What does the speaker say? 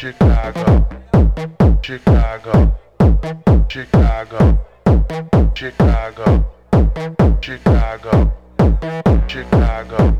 Chicago, Chicago, Chicago, Chicago, Chicago, Chicago.